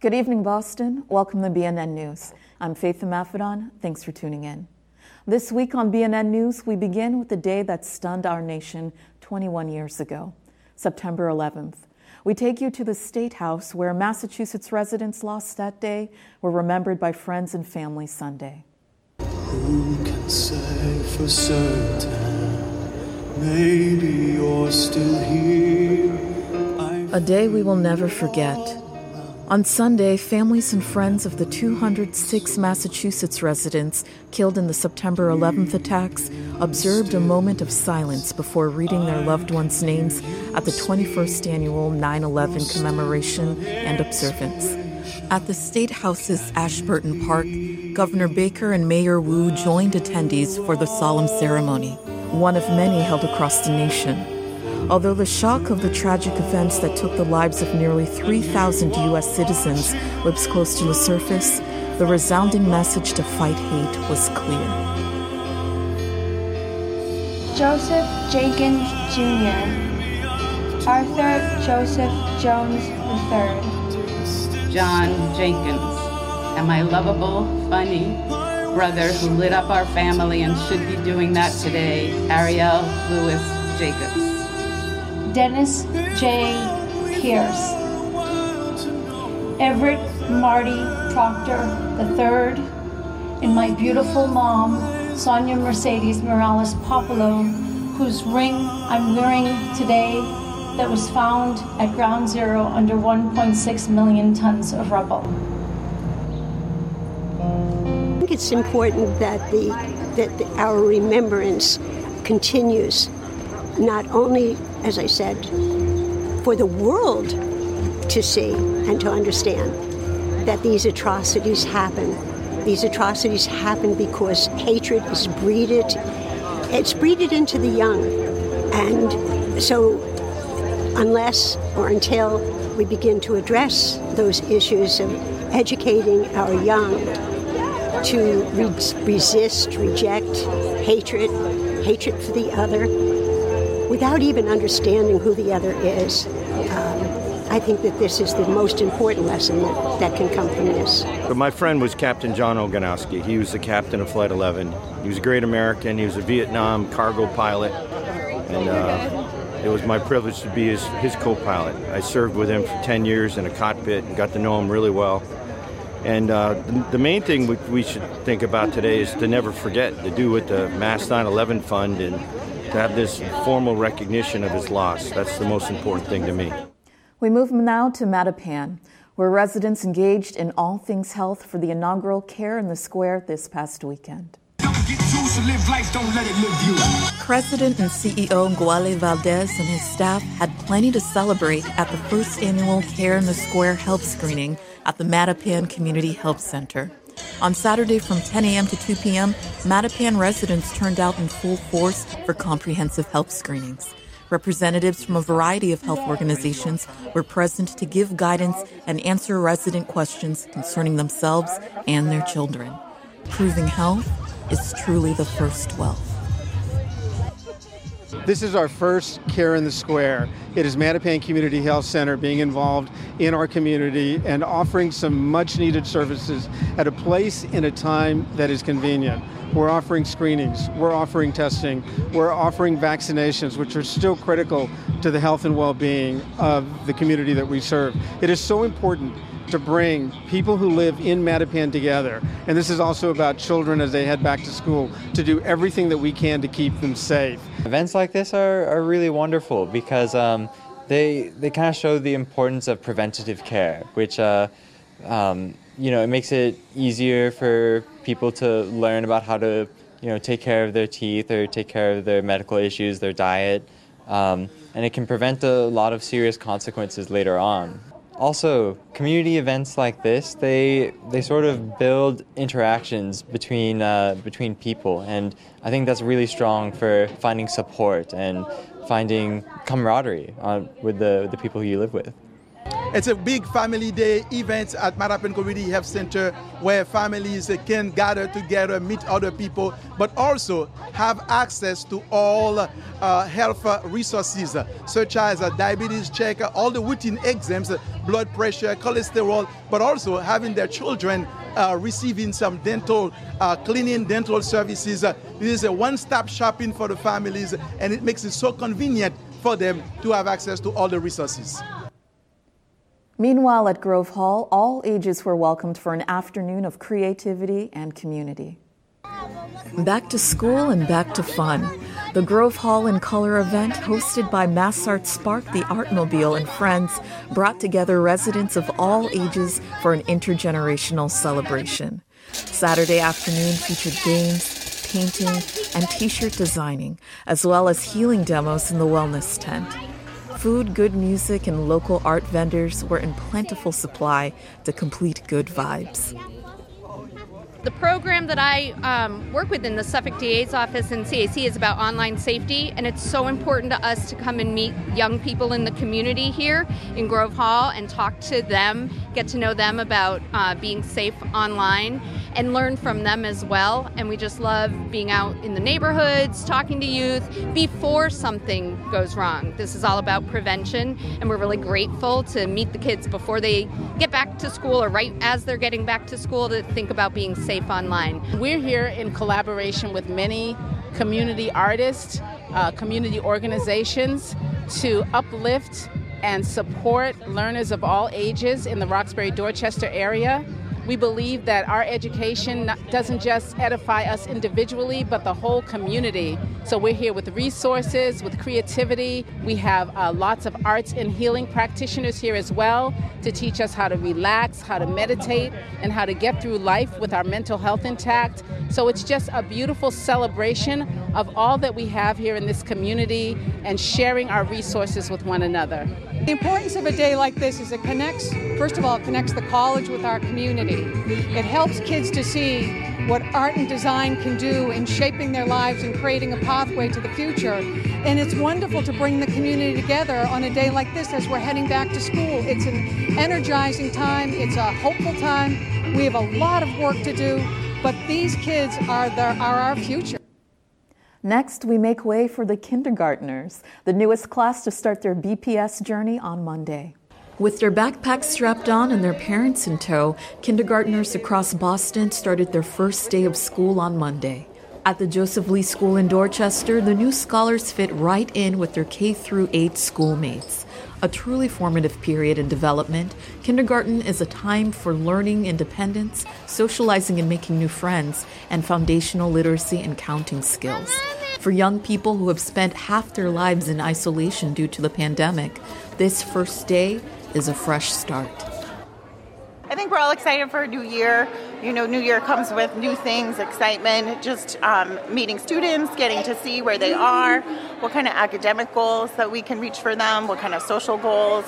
Good evening, Boston. Welcome to BNN News. I'm Faith Maffedon. Thanks for tuning in. This week on BNN News, we begin with the day that stunned our nation 21 years ago, September 11th. We take you to the State House where Massachusetts residents lost that day were remembered by friends and family Sunday. Who can say for certain? Maybe you're still here. A day we will never forget. On Sunday, families and friends of the 206 Massachusetts residents killed in the September 11th attacks observed a moment of silence before reading their loved ones' names at the 21st annual 9 11 commemoration and observance. At the State House's Ashburton Park, Governor Baker and Mayor Wu joined attendees for the solemn ceremony, one of many held across the nation. Although the shock of the tragic events that took the lives of nearly 3,000 U.S. citizens lives close to the surface, the resounding message to fight hate was clear. Joseph Jenkins Jr., Arthur Joseph Jones III, John Jenkins, and my lovable, funny brother who lit up our family and should be doing that today, Ariel Louis Jacobs. Dennis J. Pierce, Everett Marty Proctor III, and my beautiful mom, Sonia Mercedes Morales Puopolo, whose ring I'm wearing today that was found at ground zero under 1.6 million tons of rubble. I think it's important that the that the, our remembrance continues not only, as I said, for the world to see and to understand that these atrocities happen. These atrocities happen because hatred is breeded. It's breeded into the young. And so, unless or until we begin to address those issues of educating our young to re- resist, reject hatred, hatred for the other, without even understanding who the other is. Um, I think that this is the most important lesson that, that can come from this. But my friend was Captain John Ogonowski. He was the captain of Flight 11. He was a great American. He was a Vietnam cargo pilot. And uh, it was my privilege to be his, his co pilot. I served with him for 10 years in a cockpit and got to know him really well. And uh, the, the, main thing we, we should think about today is to never forget to do with the Mass 9 11 Fund and to have this formal recognition of his loss. That's the most important thing to me. We move now to Mattapan, where residents engaged in all things health for the inaugural Care in the Square this past weekend. President and CEO Nguale Valdez and his staff had plenty to celebrate at the first annual Care in the Square health screening at the Mattapan Community Health Center. On Saturday from 10 a.m. to 2 p.m., Mattapan residents turned out in full force for comprehensive health screenings. Representatives from a variety of health organizations were present to give guidance and answer resident questions concerning themselves and their children. Proving health is truly the first wealth. This is our first Care in the Square. It is Mattapan Community Health Center being involved in our community and offering some much needed services at a place in a time that is convenient. We're offering screenings, we're offering testing, we're offering vaccinations, which are still critical to the health and well being of the community that we serve. It is so important to bring people who live in Mattapan together. And this is also about children as they head back to school to do everything that we can to keep them safe. Events like this are, are really wonderful because um, they, they kind of show the importance of preventative care, which, uh, um, you know, it makes it easier for people to learn about how to, you know, take care of their teeth or take care of their medical issues, their diet. Um, and it can prevent a lot of serious consequences later on. Also, community events like this, they they sort of build interactions between uh, between people, and I think that's really strong for finding support and finding camaraderie uh, with the the people who you live with. It's a big family day event at Mattapan Community Health Center where families can gather together, meet other people, but also have access to all uh, health resources such as a diabetes check, all the routine exams, blood pressure, cholesterol, but also having their children uh, receiving some dental uh, cleaning, dental services. This is a one-stop shopping for the families, and it makes it so convenient for them to have access to all the resources. Meanwhile, at Grove Hall, all ages were welcomed for an afternoon of creativity and community. Back to school and back to fun. The Grove Hall in Color event, hosted by Mass Art Spark, the Artmobile, and friends, brought together residents of all ages for an intergenerational celebration. Saturday afternoon featured games, painting, and t shirt designing, as well as healing demos in the wellness tent. Food, good music, and local art vendors were in plentiful supply to complete good vibes. The program that I um, work with in the Suffolk DA's office in CAC is about online safety, and it's so important to us to come and meet young people in the community here in Grove Hall and talk to them, get to know them about uh, being safe online, and learn from them as well. And we just love being out in the neighborhoods, talking to youth before something goes wrong. This is all about prevention, and we're really grateful to meet the kids before they get back to school or right as they're getting back to school to think about being safe online. We're here in collaboration with many community artists, uh, community organizations to uplift and support learners of all ages in the Roxbury Dorchester area. We believe that our education doesn't just edify us individually, but the whole community. So we're here with resources, with creativity. We have uh, lots of arts and healing practitioners here as well to teach us how to relax, how to meditate, and how to get through life with our mental health intact. So it's just a beautiful celebration of all that we have here in this community and sharing our resources with one another. The importance of a day like this is it connects, first of all, it connects the college with our community. It helps kids to see what art and design can do in shaping their lives and creating a pathway to the future. And it's wonderful to bring the community together on a day like this as we're heading back to school. It's an energizing time, it's a hopeful time. We have a lot of work to do, but these kids are, the, are our future. Next, we make way for the kindergartners, the newest class to start their BPS journey on Monday. With their backpacks strapped on and their parents in tow, kindergartners across Boston started their first day of school on Monday. At the Joseph Lee School in Dorchester, the new scholars fit right in with their K through 8 schoolmates. A truly formative period in development, kindergarten is a time for learning independence, socializing and making new friends, and foundational literacy and counting skills. For young people who have spent half their lives in isolation due to the pandemic, this first day is a fresh start. I think we're all excited for a new year. You know, new year comes with new things, excitement, just um, meeting students, getting to see where they are, what kind of academic goals that we can reach for them, what kind of social goals.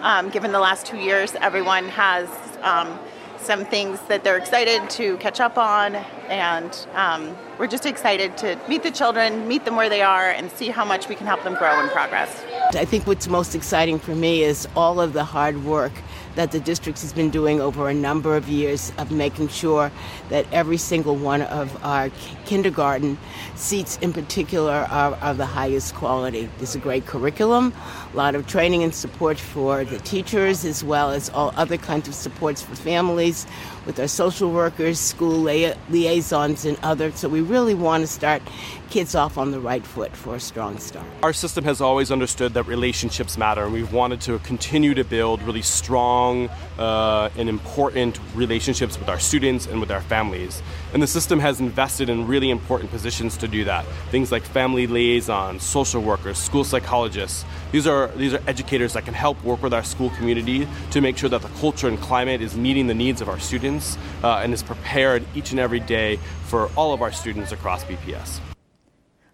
Um, given the last two years, everyone has um, some things that they're excited to catch up on, and um, we're just excited to meet the children, meet them where they are, and see how much we can help them grow and progress. I think what's most exciting for me is all of the hard work that the district has been doing over a number of years of making sure that every single one of our kindergarten seats in particular are of the highest quality. There's a great curriculum, a lot of training and support for the teachers, as well as all other kinds of supports for families with our social workers, school liaisons, and others. So we really want to start kids off on the right foot for a strong start. Our system has always understood that relationships matter, and we've wanted to continue to build really strong uh, and important relationships with our students and with our families. And the system has invested in really important positions to do that. Things like family liaisons, social workers, school psychologists. These are these are educators that can help work with our school community to make sure that the culture and climate is meeting the needs of our students uh, and is prepared each and every day for all of our students across BPS.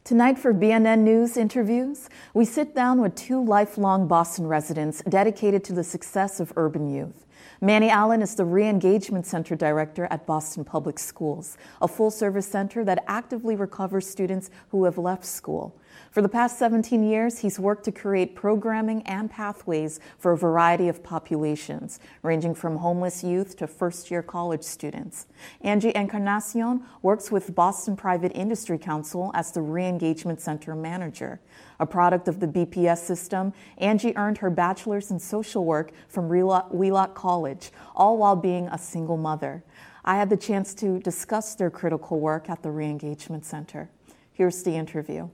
Tonight for BNN News interviews, we sit down with two lifelong Boston residents dedicated to the success of urban youth. Manny Allen is the Re-Engagement Center Director at Boston Public Schools, a full-service center that actively recovers students who have left school. For the past 17 years, he's worked to create programming and pathways for a variety of populations, ranging from homeless youth to first year college students. Angie Encarnacion works with Boston Private Industry Council as the Re Engagement Center manager. A product of the BPS system, Angie earned her bachelor's in social work from Wheelock College, all while being a single mother. I had the chance to discuss their critical work at the Re Engagement Center. Here's the interview.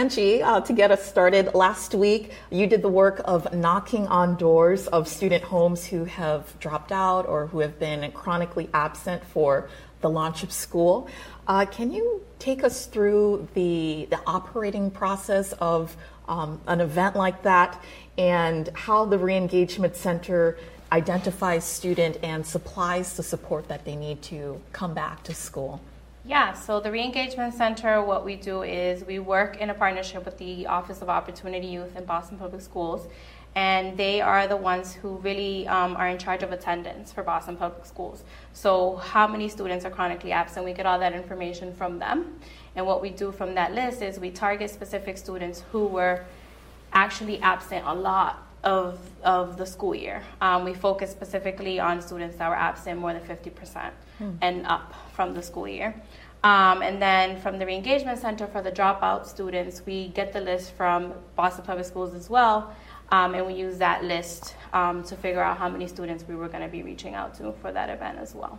Angie, uh, to get us started, last week you did the work of knocking on doors of student homes who have dropped out or who have been chronically absent for the launch of school. Uh, can you take us through the, the operating process of um, an event like that and how the Reengagement Center identifies student and supplies the support that they need to come back to school? Yeah, so the Reengagement Center, what we do is we work in a partnership with the Office of Opportunity Youth in Boston Public Schools, and they are the ones who really um, are in charge of attendance for Boston Public Schools. So, how many students are chronically absent? We get all that information from them, and what we do from that list is we target specific students who were actually absent a lot of, of the school year. Um, we focus specifically on students that were absent more than 50% hmm. and up from the school year. Um, and then from the Reengagement Center for the dropout students, we get the list from Boston Public Schools as well. Um, and we use that list um, to figure out how many students we were going to be reaching out to for that event as well.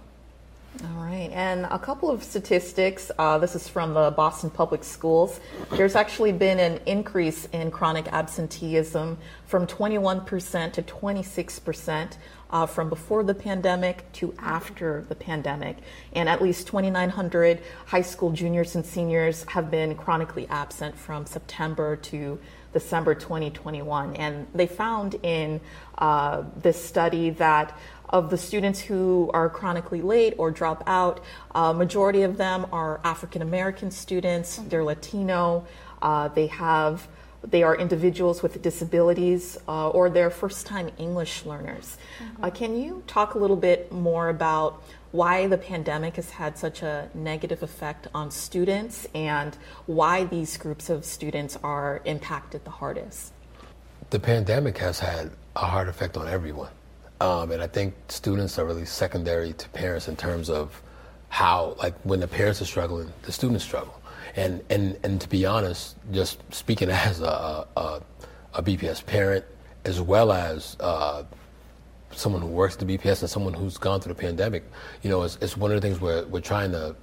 All right, and a couple of statistics. Uh, this is from the Boston Public Schools. There's actually been an increase in chronic absenteeism from 21% to 26% uh, from before the pandemic to after the pandemic. And at least 2,900 high school juniors and seniors have been chronically absent from September to December 2021. And they found in uh, this study that of the students who are chronically late or drop out, uh, majority of them are African American students. They're Latino. Uh, they have they are individuals with disabilities uh, or they're first time English learners. Mm-hmm. Uh, can you talk a little bit more about why the pandemic has had such a negative effect on students and why these groups of students are impacted the hardest? The pandemic has had a hard effect on everyone. Um, and I think students are really secondary to parents in terms of how, like, when the parents are struggling, the students struggle. And and and to be honest, just speaking as a a, a BPS parent, as well as uh, someone who works at the BPS and someone who's gone through the pandemic, you know, it's, it's one of the things where we're trying to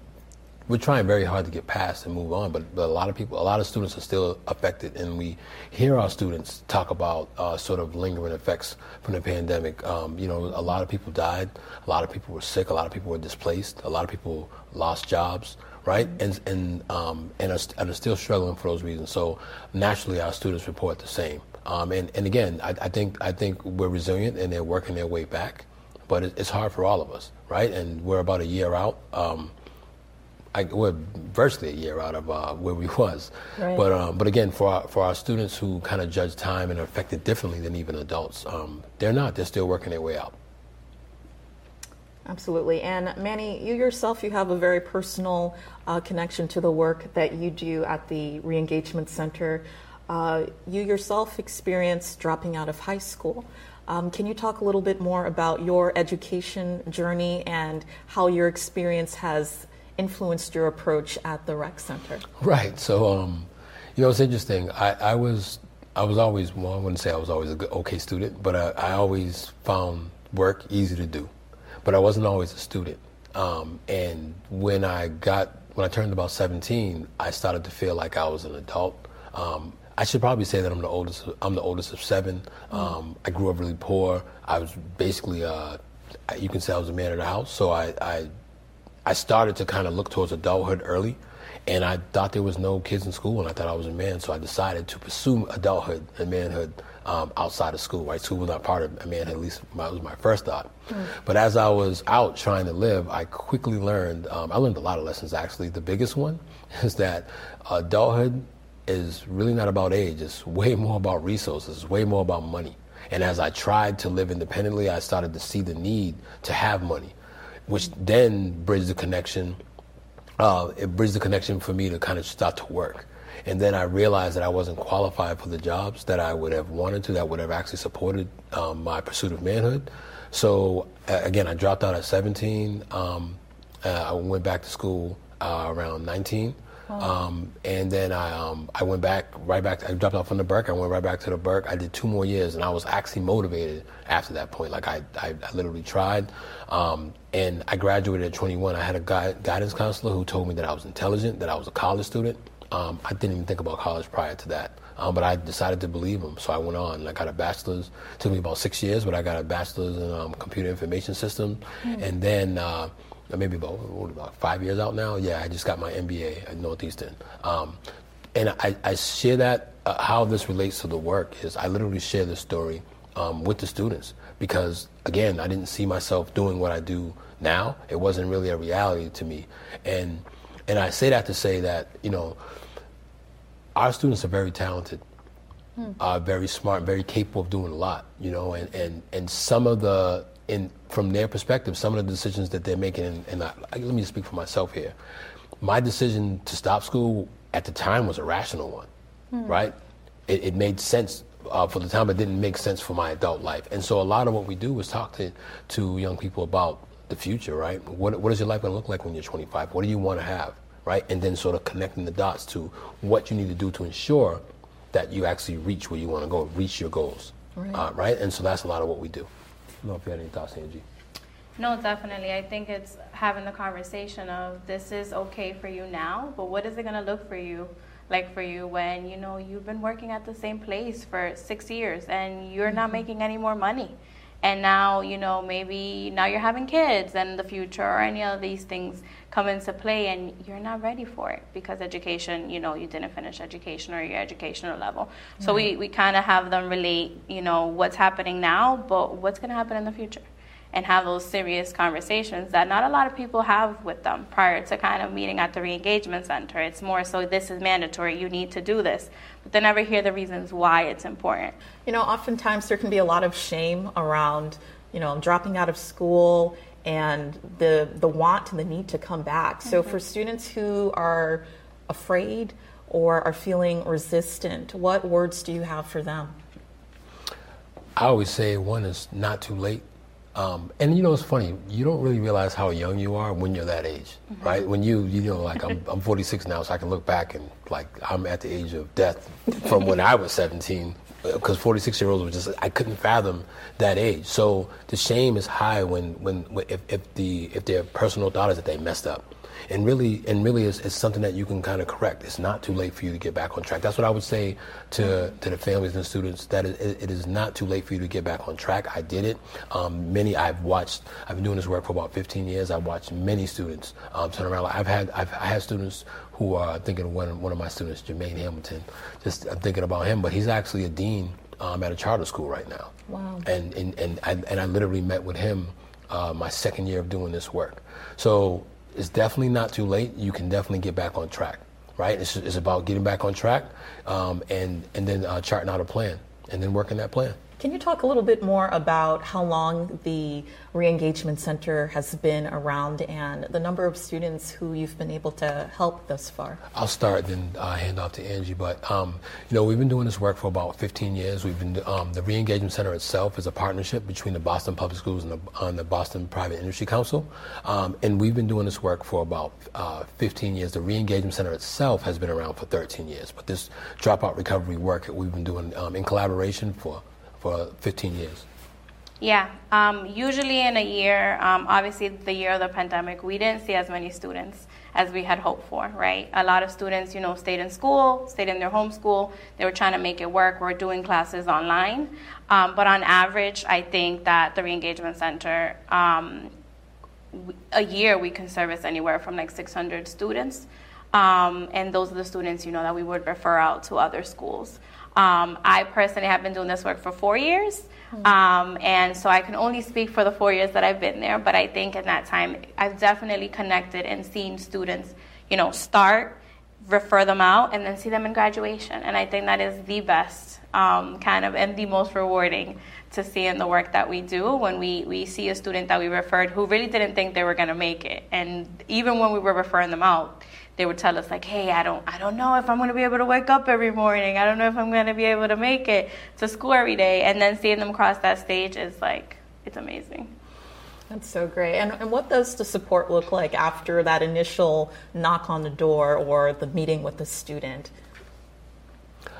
we're trying very hard to get past and move on, but, but a lot of people, a lot of students are still affected, and we hear our students talk about uh, sort of lingering effects from the pandemic. Um, you know, a lot of people died, a lot of people were sick, a lot of people were displaced, a lot of people lost jobs, right? And and um, and, are, and are still struggling for those reasons. So naturally, our students report the same. Um, and and again, I, I, think I think we're resilient, and they're working their way back, but it, it's hard for all of us, right? And we're about a year out. Um, I, we're virtually a year out of uh, where we was. Right. But um, but again, for our, for our students who kind of judge time and are affected differently than even adults, um, they're not. They're still working their way out. Absolutely. And Manny, you yourself, you have a very personal uh, connection to the work that you do at the Reengagement Center. Uh, you yourself experienced dropping out of high school. Um, can you talk a little bit more about your education journey and how your experience has influenced your approach at the rec center? Right. So, um, you know, it's interesting. I, I, was I was always well, I wouldn't say I was always a good, okay student, but I, I, always found work easy to do. But I wasn't always a student. Um, and when I got when I turned about 17, I started to feel like I was an adult. Um, I should probably say that I'm the oldest. I'm the oldest of seven. Um, I grew up really poor. I was basically, uh, you can say I was a man of the house. So I, I I started to kind of look towards adulthood early, and I thought there was no kids in school, and I thought I was a man, so I decided to pursue adulthood and manhood um, outside of school. Right, school was not part of a manhood. At least my, was my first thought. Mm. But as I was out trying to live, I quickly learned. Um, I learned a lot of lessons. Actually, the biggest one is that adulthood is really not about age. It's way more about resources. It's way more about money. And as I tried to live independently, I started to see the need to have money, which then bridged the connection. Uh, it bridged the connection for me to kind of start to work. And then I realized that I wasn't qualified for the jobs that I would have wanted to, that would have actually supported um, my pursuit of manhood. So again, I dropped out at 17. Um, uh, I went back to school uh, around 19. Um, and then I um, I went back right back. I dropped off from the Burke. I went right back to the Burke. I did two more years, and I was actually motivated after that point. Like I I, I literally tried, um, and I graduated at 21. I had a gui- guidance counselor who told me that I was intelligent, that I was a college student. Um, I didn't even think about college prior to that, um, but I decided to believe him. So I went on. I got a bachelor's. It took me about six years, but I got a bachelor's in um, computer information systems, Mm. and then. Uh, maybe about, what, about five years out now. Yeah, I just got my MBA at Northeastern. Um, and I, I share that, uh, how this relates to the work is I literally share this story um, with the students because, again, I didn't see myself doing what I do now. It wasn't really a reality to me. And, and I say that to say that, you know, our students are very talented are very smart, very capable of doing a lot, you know, and, and, and some of the, in, from their perspective, some of the decisions that they're making, and, and I, let me speak for myself here. My decision to stop school at the time was a rational one, Hmm. right? It, it made sense uh, for the time, but didn't make sense for my adult life. And so a lot of what we do is talk to, to young people about the future, right? What, what is your life going to look like when you're 25? What do you want to have, right? And then sort of connecting the dots to what you need to do to ensure that you actually reach where you want to go, reach your goals, Right. Uh, right? And so that's a lot of what we do. I don't know if you had any thoughts, Angie. No, definitely. I think it's having the conversation of this is okay for you now, but what is it going to look for you like for you when you know you've been working at the same place for 6 years and you're not mm-hmm. making any more money. And now, you know, maybe now you're having kids and the future or any of these things come into play and you're not ready for it because education, you know, you didn't finish education or your educational level. So we, we kind of have them relate, you know, what's happening now, but what's going to happen in the future and have those serious conversations that not a lot of people have with them prior to kind of meeting at the re-engagement center. It's more so this is mandatory, you need to do this, but they never hear the reasons why it's important. You know, oftentimes there can be a lot of shame around, you know, dropping out of school and the the want and the need to come back. So Mhm. for students who are afraid or are feeling resistant, what words do you have for them? I always say one is not too late. Um, and you know, it's funny. You don't really realize how young you are when you're that age, Mhm. right? When you, you know, like I'm, I'm 46 now, so I can look back and like I'm at the age of death from when I was 17. Because 46 year olds were just, I couldn't fathom that age. So the shame is high when, when, when if, if the if their personal thought is that they messed up, and really and really it's, it's something that you can kind of correct. It's not too late for you to get back on track. That's what I would say to to the families and students. That it, it is not too late for you to get back on track. I did it. Um, many I've watched. I've been doing this work for about 15 years. I've watched many students um, turn around. I've had I've I had students who are thinking of one one of my students, Jermaine Hamilton. Just I'm thinking about him, but he's actually a dean um, at a charter school right now Wow. and and and I, and I literally met with him uh, my second year of doing this work. So it's definitely not too late. You can definitely get back on track, right? It's, it's about getting back on track um, and and then uh, charting out a plan and then working that plan. Can you talk a little bit more about how long the Reengagement Center has been around and the number of students who you've been able to help thus far? I'll start, then uh, hand off to Angie. But um, you know, we've been doing this work for about 15 years. We've been um, the Reengagement Center itself is a partnership between the Boston Public Schools and the, the Boston Private Industry Council, um, and we've been doing this work for about uh, 15 years. The Reengagement Center itself has been around for 13 years, but this dropout recovery work that we've been doing um, in collaboration for for 15 years. Yeah, um, usually in a year, um, obviously the year of the pandemic, we didn't see as many students as we had hoped for, right? A lot of students, you know, stayed in school, stayed in their home school. They were trying to make it work. We're doing classes online. Um, but on average, I think that the Reengagement Center, um, a year we can service anywhere from like 600 students. Um, and those are the students, you know, that we would refer out to other schools. Um, I personally have been doing this work for four years. Um, and so I can only speak for the four years that I've been there, but I think in that time I've definitely connected and seen students, you know, start refer them out, and then see them in graduation. And I think that is the best um, kind of and the most rewarding to see in the work that we do when we, we see a student that we referred who really didn't think they were going to make it. And even when we were referring them out, they would tell us like, "Hey, I don't, I don't know if I'm going to be able to wake up every morning. I don't know if I'm going to be able to make it to school every day." And then seeing them cross that stage is like, it's amazing. That's so great. And, and what does the support look like after that initial knock on the door or the meeting with the student?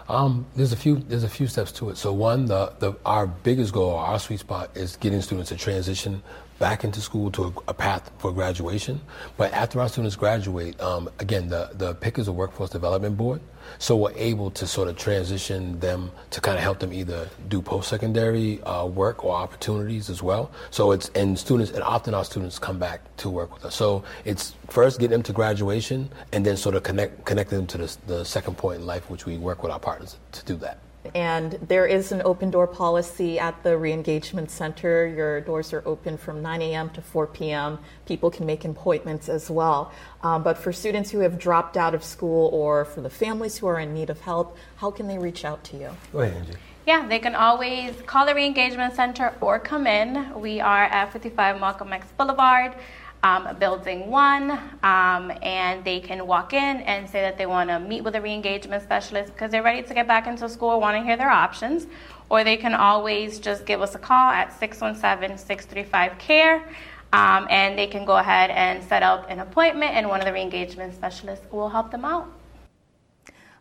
Um, there's a few there's a few steps to it. So one, the, the our biggest goal, our sweet spot, is getting students to transition back into school to a, a path for graduation. But after our students graduate, um, again, the the PIC is a workforce development board, so we're able to sort of transition them to kind of help them either do post-secondary uh, work or opportunities as well. So it's and students and often our students come back to work with us. So it's first get them to graduation and then sort of connect connect them to the, the second point in life, which we work with our partners to do that. And there is an open door policy at the Reengagement Center. Your doors are open from 9 a.m. to 4 p.m. People can make appointments as well. Um, but for students who have dropped out of school or for the families who are in need of help, how can they reach out to you? Go ahead, Angie. Yeah, they can always call the Reengagement Center or come in. We are at 55 Malcolm X Boulevard um, building one, um, and they can walk in and say that they want to meet with a re-engagement specialist because they're ready to get back into school, want to hear their options, or they can always just give us a call at 617-635-CARE, um, and they can go ahead and set up an appointment, and one of the re-engagement specialists will help them out.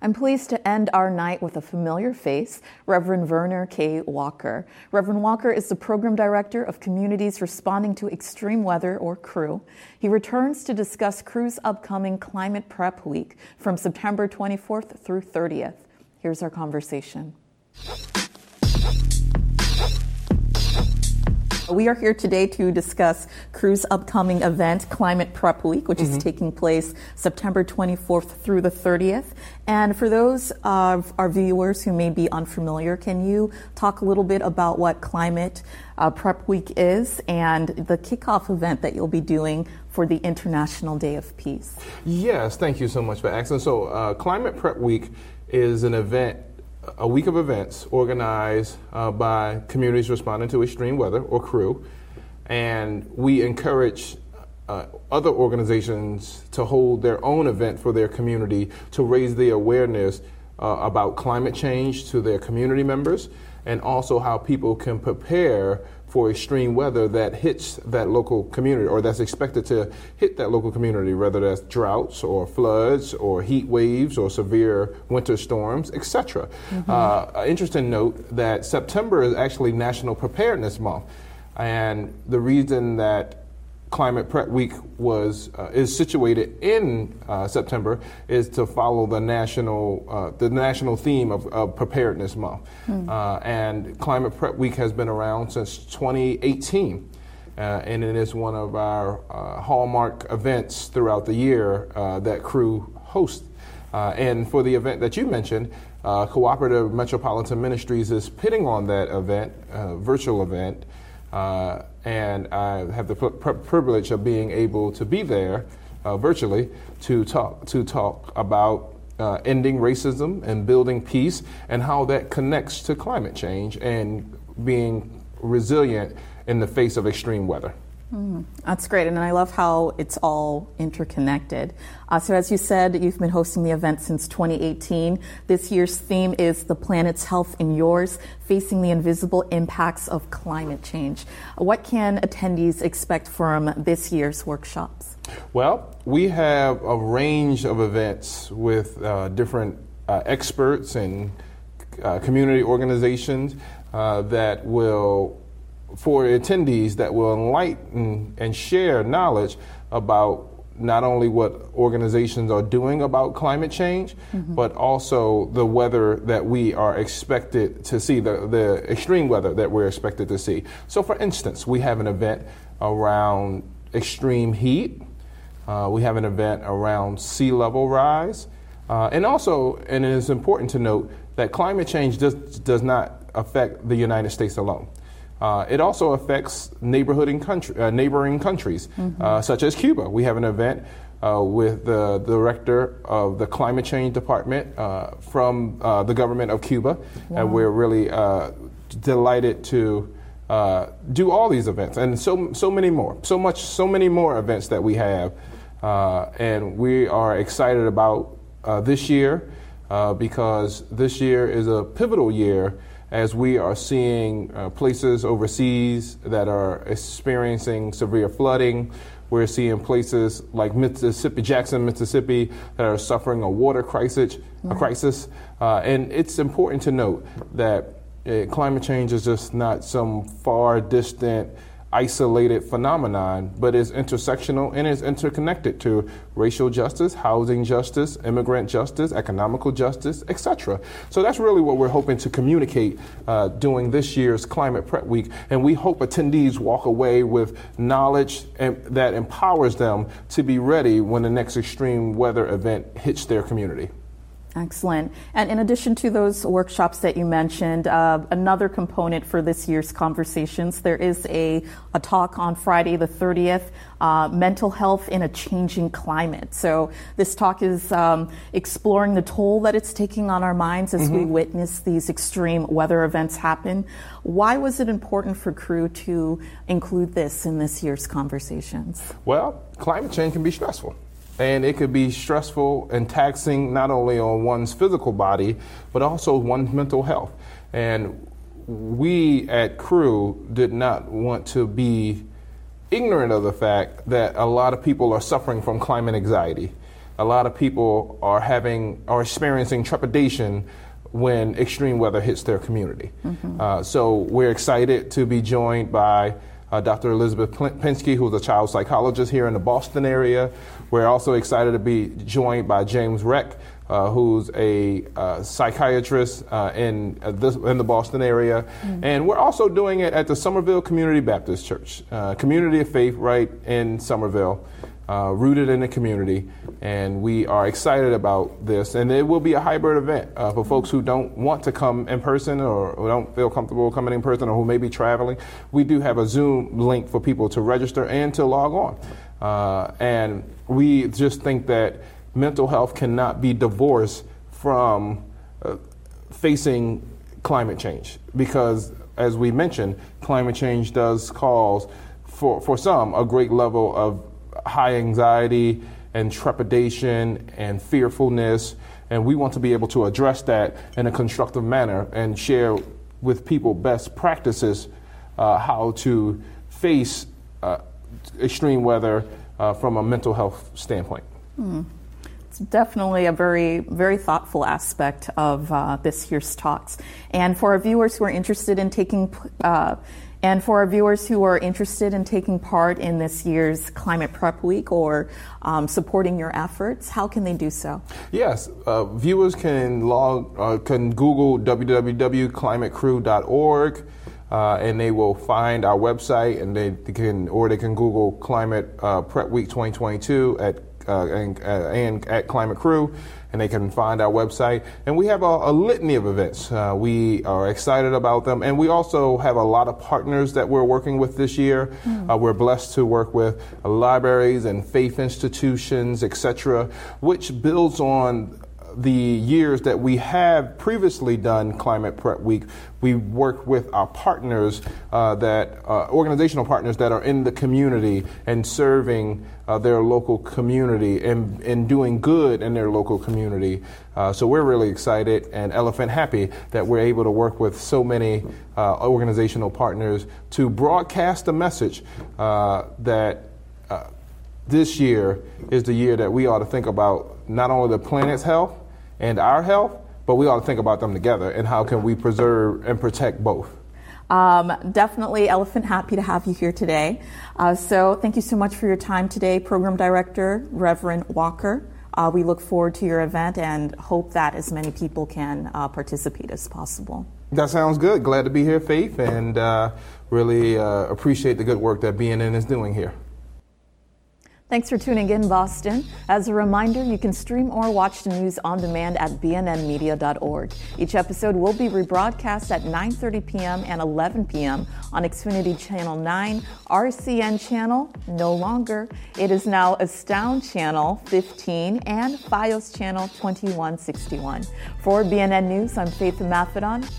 I'm pleased to end our night with a familiar face, Reverend Vernon K. Walker. Reverend Walker is the Program Director of Communities Responding to Extreme Weather, or CREW. He returns to discuss CREW's upcoming Climate Prep Week from September 24th through 30th. Here's our conversation. We are here today to discuss CREW's upcoming event, Climate Prep Week, which mm-hmm. is taking place September 24th through the 30th. And for those of our viewers who may be unfamiliar, can you talk a little bit about what Climate uh, Prep Week is and the kickoff event that you'll be doing for the International Day of Peace? Yes, thank you so much for asking. So, uh, Climate Prep Week is an event a week of events organized uh, by communities responding to extreme weather or CREW, and we encourage uh, other organizations to hold their own event for their community to raise the awareness uh, about climate change to their community members and also how people can prepare for extreme weather that hits that local community or that's expected to hit that local community, whether that's droughts or floods or heat waves or severe winter storms, etc. Mm-hmm. Uh, interesting note that September is actually National Preparedness Month. And the reason that Climate Prep Week was uh, is situated in uh, September is to follow the national uh, the national theme of, of Preparedness Month, mm. and Climate Prep Week has been around since 2018. Uh, and it is one of our uh, hallmark events throughout the year that CREW hosts. and for the event that you mentioned, Cooperative Metropolitan Ministries is pitting on that event, virtual event, uh, and I have the pr- privilege of being able to be there uh, virtually to talk to talk about uh, ending racism and building peace and how that connects to climate change and being resilient in the face of extreme weather. Mm, that's great, and I love how it's all interconnected. Uh, so, as you said, you've been hosting the event since 2018. This year's theme is The Planet's Health in Yours Facing the Invisible Impacts of Climate Change. What can attendees expect from this year's workshops? Well, we have a range of events with uh, different uh, experts and uh, community organizations uh, that will for attendees that will enlighten and share knowledge about not only what organizations are doing about climate change, mm-hmm. but also the weather that we are expected to see, the, the extreme weather that we're expected to see. So, for instance, we have an event around extreme heat, uh, we have an event around sea level rise, uh, and also, and it is important to note that climate change does, does not affect the United States alone. Uh, it also affects neighborhood and country, uh, neighboring countries, mm-hmm. uh, such as Cuba. We have an event uh, with the director of the climate change department uh, from uh, the government of Cuba, Wow. and we're really uh, delighted to uh, do all these events and so so many more, so much, so many more events that we have, uh, and we are excited about uh, this year uh, because this year is a pivotal year as we are seeing uh, places overseas that are experiencing severe flooding. We're seeing places like Mississippi, Jackson, Mississippi, that are suffering a water crisis. A crisis, uh, and it's important to note that uh, climate change is just not some far distant, isolated phenomenon, but is intersectional and is interconnected to racial justice, housing justice, immigrant justice, economical justice, etc. So that's really what we're hoping to communicate uh, during this year's Climate Prep Week, and we hope attendees walk away with knowledge and, that empowers them to be ready when the next extreme weather event hits their community. Excellent. And in addition to those workshops that you mentioned, uh, another component for this year's conversations, there is a, a talk on Friday the 30th, uh, Mental Health in a Changing Climate. So this talk is um, exploring the toll that it's taking on our minds as we Mhm. witness these extreme weather events happen. Why was it important for crew to include this in this year's conversations? Well, climate change can be stressful. And it could be stressful and taxing not only on one's physical body, but also one's mental health. And we at Crew did not want to be ignorant of the fact that a lot of people are suffering from climate anxiety. A lot of people are having are experiencing trepidation when extreme weather hits their community. Uh, so we're excited to be joined by uh, Dr. Elizabeth Pinsky, who's a child psychologist here in the Boston area. We're also excited to be joined by James Reck, uh, who's a uh, psychiatrist uh, in, uh, this, in the Boston area. And we're also doing it at the Somerville Community Baptist Church, uh, community of faith right in Somerville. Uh, rooted in the community, and we are excited about this. And it will be a hybrid event uh, for folks who don't want to come in person or, or don't feel comfortable coming in person or who may be traveling. We do have a Zoom link for people to register and to log on. Uh, and we just think that mental health cannot be divorced from uh, facing climate change because, as we mentioned, climate change does cause, for, for some, a great level of high anxiety and trepidation and fearfulness. And we want to be able to address that in a constructive manner and share with people best practices uh, how to face extreme weather uh, from a mental health standpoint. Hmm. It's definitely a very, very thoughtful aspect of uh, this year's talks. And for our viewers who are interested in taking, uh, and for our viewers who are interested in taking part in this year's Climate Prep Week or um, supporting your efforts, how can they do so? Yes, uh, viewers can log, uh, can Google www.climatecrew.org, uh, and they will find our website, and they, they can, or they can Google Climate uh, Prep Week 2022 at uh, and, uh, and at Climate Crew, and they can find our website. And we have a, a litany of events. Uh, we are excited about them, and we also have a lot of partners that we're working with this year. Mm. Uh, we're blessed to work with libraries and faith institutions, etc., which builds on the years that we have previously done Climate Prep Week, we work with our partners uh, that uh, organizational partners that are in the community and serving uh, their local community and, and doing good in their local community. Uh, so we're really excited and elephant happy that we're able to work with so many uh, organizational partners to broadcast a message uh, that this year is the year that we ought to think about not only the planet's health and our health, but we ought to think about them together and how can we preserve and protect both. Um, definitely elephant happy to have you here today. Uh, so thank you so much for your time today, Program Director Reverend Walker. Uh, we look forward to your event and hope that as many people can uh, participate as possible. That sounds good. Glad to be here, Faith, and uh, really uh, appreciate the good work that BNN is doing here. Thanks for tuning in, Boston. As a reminder, you can stream or watch the news on demand at bnnmedia.org. Each episode will be rebroadcast at 9:30 p.m. and 11 p.m. on Xfinity Channel 9, RCN Channel no longer. It is now Astound Channel 15 and FiOS Channel 2161. For BNN News, I'm Faith Maffedon.